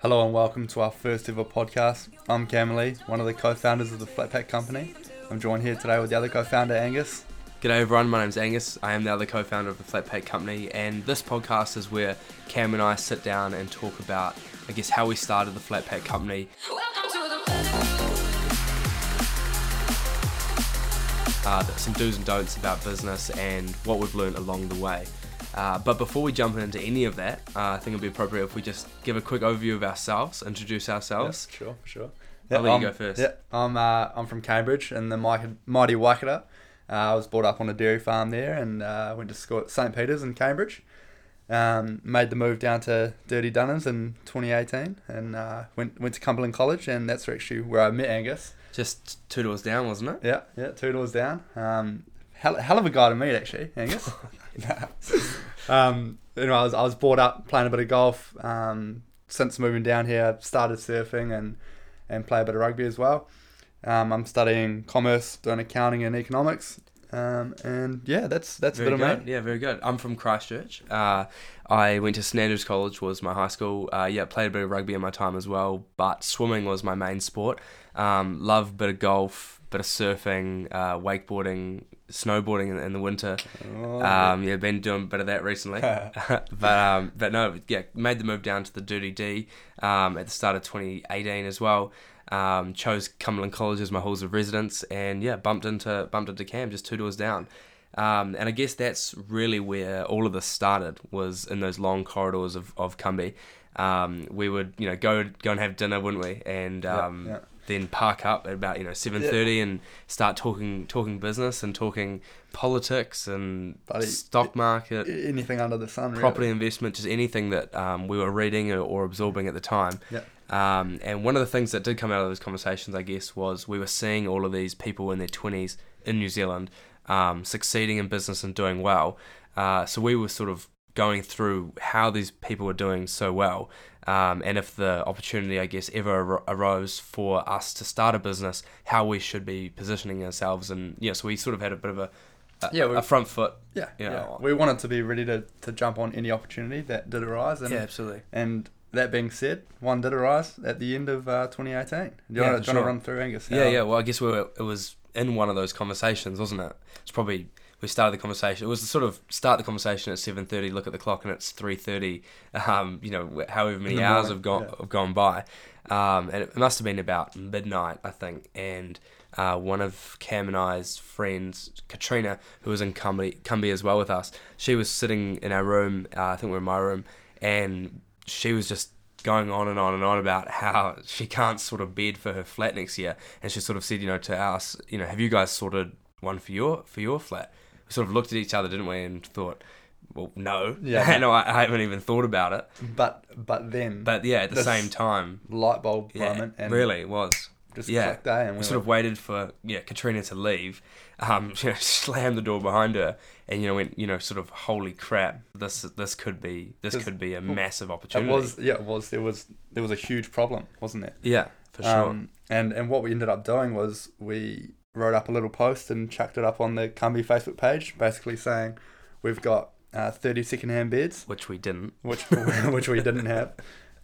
Hello and welcome to our first ever podcast. I'm Cam Lee, one of the co-founders of the Flatpack Company. I'm joined here today with the other co-founder, Angus. G'day everyone, my name's Angus. I am the other co-founder of the Flatpack Company, and this podcast is where Cam and I sit down and talk about, I guess, how we started the Flatpack Company, Welcome to the uh, some do's and don'ts about business, and what we've learned along the way. Uh, but before we jump into any of that, uh, I think it'd be appropriate if we just give a quick overview of ourselves, introduce ourselves. sure, sure. I'll let you go first. Yeah, I'm uh, I'm from Cambridge in the mighty, mighty Waikato. Uh, I was brought up on a dairy farm there and uh, went to school at St Peter's in Cambridge. Um, made the move down to Dirty Dunners in 2018 and uh, went went to Cumberland College and that's actually where I met Angus. Just two doors down, wasn't it? Yeah, yeah, two doors down. Um, hell, hell of a guy to meet, actually, Angus. um, know, I was, I was brought up playing a bit of golf. Um, since moving down here, I've started surfing and, and play a bit of rugby as well. Um, I'm studying commerce, doing accounting and economics. Um, and yeah, that's that's Very a bit of good. me. Yeah, very good. I'm from Christchurch. Uh, I went to St Andrews College was my high school. Uh, yeah, played a bit of rugby in my time as well, but swimming was my main sport. Um, love a bit of golf, bit of surfing, uh, wakeboarding, snowboarding in, in the winter. Oh, Um, yeah, been doing a bit of that recently. but um, but no, yeah, made the move down to the Dirty D um, at the start of 2018 as well. Um, chose Cumberland College as my halls of residence, and yeah, bumped into bumped into Cam just two doors down. Um, and I guess that's really where all of this started was in those long corridors of of Cumbie. Um, we would you know go go and have dinner, wouldn't we? And Yeah, um, yeah. Then park up at about you know seven thirty and start talking talking business and talking politics and Buddy, stock market, anything under the sun, really. property investment, just anything that um, we were reading or, or absorbing at the time. Yeah. Um, and one of the things that did come out of those conversations, I guess, was we were seeing all of these people in their twenties in New Zealand um, succeeding in business and doing well. Uh, so we were sort of going through how these people were doing so well. Um, and if the opportunity, I guess, ever ar- arose for us to start a business, how we should be positioning ourselves, and yeah, so we sort of had a bit of a, a Yeah, we- a front foot. Yeah, you yeah. know. We wanted to be ready to, to jump on any opportunity that did arise. And, Yeah, absolutely. And that being said, one did arise at the end of uh, 2018. Do you Yeah, want to sure. run through Angus? Yeah, yeah. Well, I guess we were, it was in one of those conversations, wasn't it? It's probably we started the conversation. It was the sort of start the conversation at seven thirty. Look at the clock, and it's three thirty. Um, you know, however many hours morning, have gone yeah. have gone by, um, and it must have been about midnight, I think. And uh, one of Cam and I's friends, Katrina, who was in Cumbie, Cumbie as well with us, she was sitting in our room. Uh, I think we we're in my room, and she was just going on and on and on about how she can't sort of bid for her flat next year, and she sort of said, you know, to us, you know, have you guys sorted one for your for your flat? Sort of looked at each other, didn't we, and thought, well, no, Yeah. no, I, I haven't even thought about it. But but then But yeah, at the same time, light bulb yeah, moment and really it was. just yeah. clicked eh, and We we sort of waited for yeah Katrina to leave, um, you know, slammed the door behind her, and you know went you know sort of holy crap, this this could be this This- could be a massive opportunity. it was yeah it was there was there was a huge problem wasn't there yeah, for sure. um, and and what we ended up doing was we wrote up a little post and chucked it up on the Cumbie Facebook page basically saying we've got uh, 30 second hand beds which we didn't. which which we didn't have.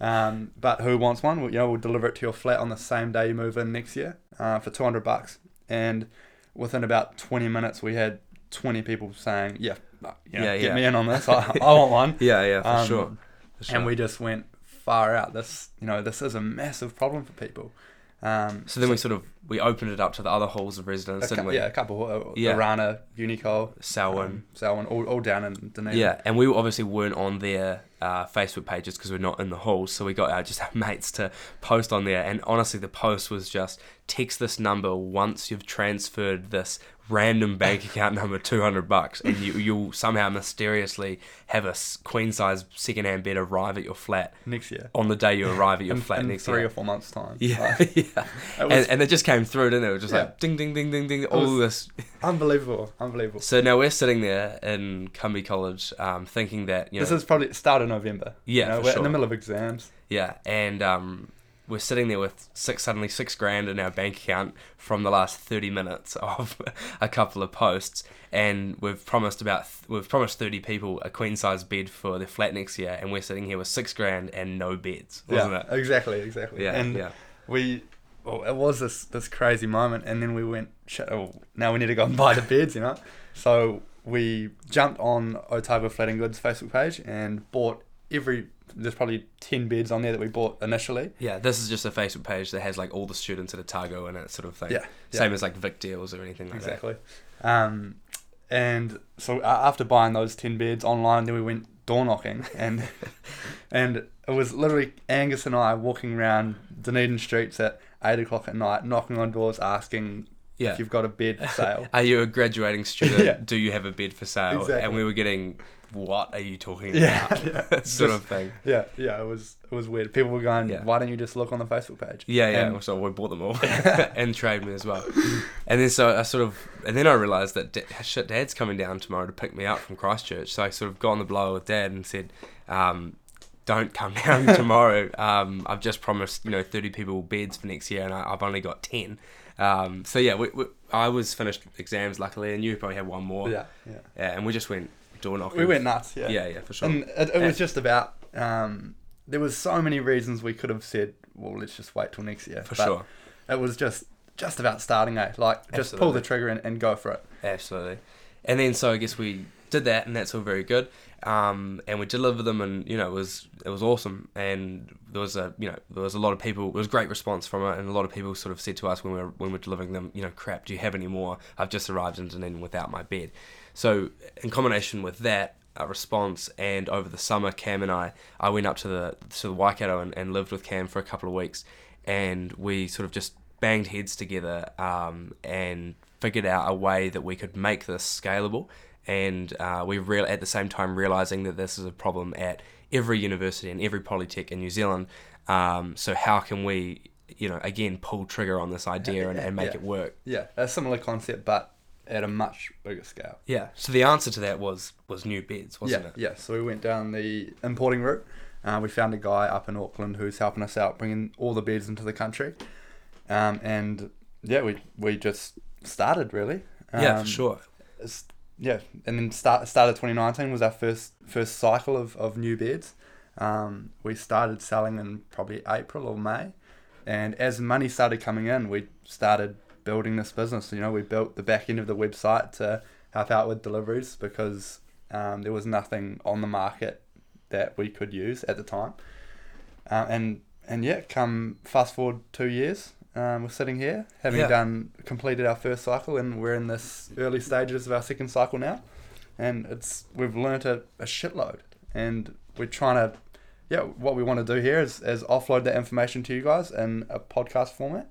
Um, but who wants one? Well, you know, we'll deliver it to your flat on the same day you move in next year uh, for 200 bucks. And within about 20 minutes, we had 20 people saying, "Yeah, uh, you know, Yeah, get yeah. me in on this. I, I want one." Yeah, yeah, for Um, sure. For sure. And we just went far out. This, you know, this is a massive problem for people. Um, so then we sort of we opened it up to the other halls of residence, didn't cou- we? yeah, a couple. Uh, Yeah. Arana, Unicol, Selwyn. um, Selwyn, all, all down in Dunedin. Yeah, and we obviously weren't on their uh, Facebook pages because we're not in the halls, so we got our just our mates to post on there. And honestly, the post was just text this number once you've transferred this random bank account number two hundred bucks, and you you'll somehow mysteriously have a queen size second hand bed arrive at your flat next year. on the day you arrive at your in, flat in next three year. or four months' time. Yeah, Like, yeah, It and, was- and it just came through, didn't it? It was just Yeah. like ding, ding, ding, ding, ding, all this. unbelievable, unbelievable. So now we're sitting there in Cumbie College, um, thinking that you know, This is probably the start of November. Yeah, you know, we're in the middle of exams. Yeah, and um, we're sitting there with six suddenly six grand in our bank account from the last thirty minutes of a couple of posts, and we've promised about we've promised thirty people a queen size bed for their flat next year, and we're sitting here with six grand and no beds, wasn't yeah, it? exactly, exactly. Yeah, and yeah. we, well, it was this this crazy moment, and then we went, oh, now we need to go and buy the beds, you know. So we jumped on Otago Flatting Goods Facebook page and bought every. There's probably ten beds on there that we bought initially. Yeah, this is just a Facebook page that has like all the students at Otago and it sort of thing. Yeah, Same as like Vic deals or anything like that. exactly. Um, and so after buying those ten beds online, then we went door knocking, and and it was literally Angus and I walking around Dunedin streets at eight o'clock at night, knocking on doors, asking Yeah. if you've got a bed for sale. Are you a graduating student? Yeah. Do you have a bed for sale? Exactly. And we were getting, what are you talking about? yeah. sort Just- of thing. yeah, yeah, it was it was weird. People were going, Yeah. "Why don't you just look on the Facebook page?" Yeah, yeah. And- so we bought them all and trade me as well. And then so I sort of, and then I realised that da- shit, Dad's coming down tomorrow to pick me up from Christchurch. So I sort of got on the blower with Dad and said, um, "Don't come down tomorrow. Um, I've just promised, you know, thirty people beds for next year, and I, I've only got ten. Um, so yeah, we, we, I was finished exams luckily, and you probably had one more. yeah, yeah. Yeah, and we just went door knocking. We went nuts. Yeah, Yeah, yeah, for sure. And it, it was And- just about. Um, there was so many reasons we could have said, "Well, let's just wait till next year." for But sure. It was just just about starting, eh? Like just pull the trigger and, and go for it. Absolutely. And then so I guess we did that, and that's all very good. Um, and we delivered them, and you know it was it was awesome. And there was a you know there was a lot of people. It was great response from it, and a lot of people sort of said to us when we were when we were delivering them, you know, crap, do you have any more? I've just arrived in Dunedin without my bed. So in combination with that. A response and over the summer Cam and I I went up to the to the Waikato and, and lived with Cam for a couple of weeks and we sort of just banged heads together um, and figured out a way that we could make this scalable. And uh, we real at the same time realizing that this is a problem at every university and every polytech in New Zealand. Um, so how can we, you know, again pull trigger on this idea and, and make Yeah. it work? Yeah, a similar concept, but at a much bigger scale. Yeah. So the answer to that was was new beds, wasn't yeah, it? yeah. So we went down the importing route. Uh, we found a guy up in Auckland who's helping us out, bringing all the beds into the country. Um, and yeah, we we just started really. yeah, Um, for sure. it's- yeah, and then start start of 2019 was our first first cycle of, of new beds. Um, we started selling in probably April or May, and as money started coming in, we started building this business. You know, we built the back end of the website to help out with deliveries because um, there was nothing on the market that we could use at the time. Uh, and and yeah, come fast forward two years, um, we're sitting here having Yeah. done completed our first cycle, and we're in this early stages of our second cycle now. And it's we've learnt a, a shitload, and we're trying to, yeah, what we want to do here is, is offload that information to you guys in a podcast format.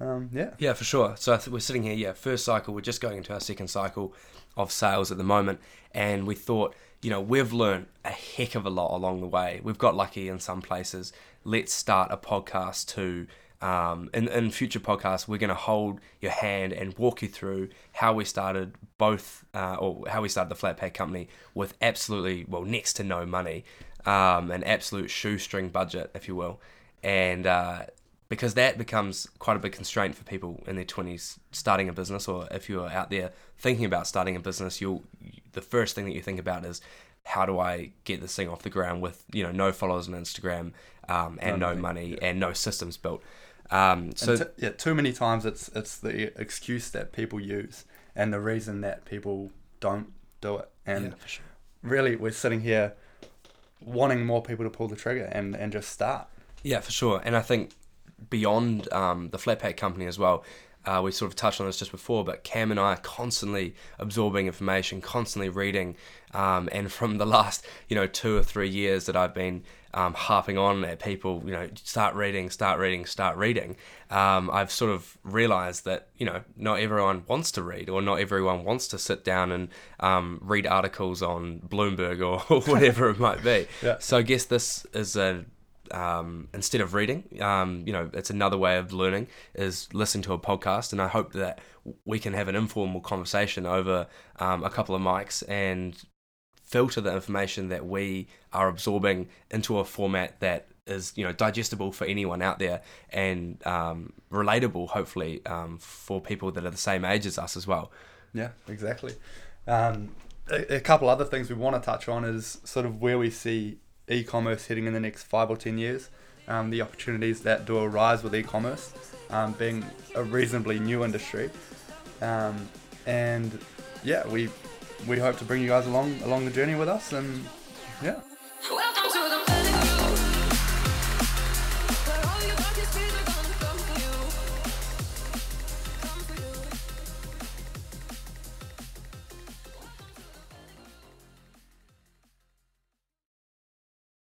Um, yeah, Yeah, for sure. So we're sitting here, yeah, first cycle. We're just going into our second cycle of sales at the moment, and we thought, you know, we've learned a heck of a lot along the way. We've got lucky in some places. Let's start a podcast to. Um, in, in future podcasts, we're going to hold your hand and walk you through how we started both, uh, or how we started the Flat Pack Company with absolutely, well, next to no money, um, an absolute shoestring budget, if you will. And uh, because that becomes quite a big constraint for people in their 20s starting a business or if you're out there thinking about starting a business you'll the first thing that you think about is how do I get this thing off the ground with you know no followers on Instagram um, and No no, money, money and no systems built um, so t- yeah, too many times it's it's the excuse that people use and the reason that people don't do it. And yeah, sure. really, we're sitting here wanting more people to pull the trigger and, and just start. Yeah, for sure. And I think beyond um, the flat pack company as well, uh, we sort of touched on this just before, but Cam and I are constantly absorbing information, constantly reading. Um, and from the last, you know, two or three years that I've been um, harping on at people, you know, start reading, start reading, start reading, um, I've sort of realized that, you know, not everyone wants to read or not everyone wants to sit down and um, read articles on Bloomberg or whatever it might be. Yeah. So I guess this is a um, instead of reading, um, you know, it's another way of learning is listening to a podcast, and I hope that we can have an informal conversation over um, a couple of mics and filter the information that we are absorbing into a format that is you know digestible for anyone out there and um, relatable hopefully um, for people that are the same age as us as well Yeah, exactly. Um, a, a couple other things we want to touch on is sort of where we see e-commerce heading in the next five or ten years. Um, the opportunities that do arise with e-commerce, um, being a reasonably new industry, um, and yeah, we we hope to bring you guys along along the journey with us, and yeah.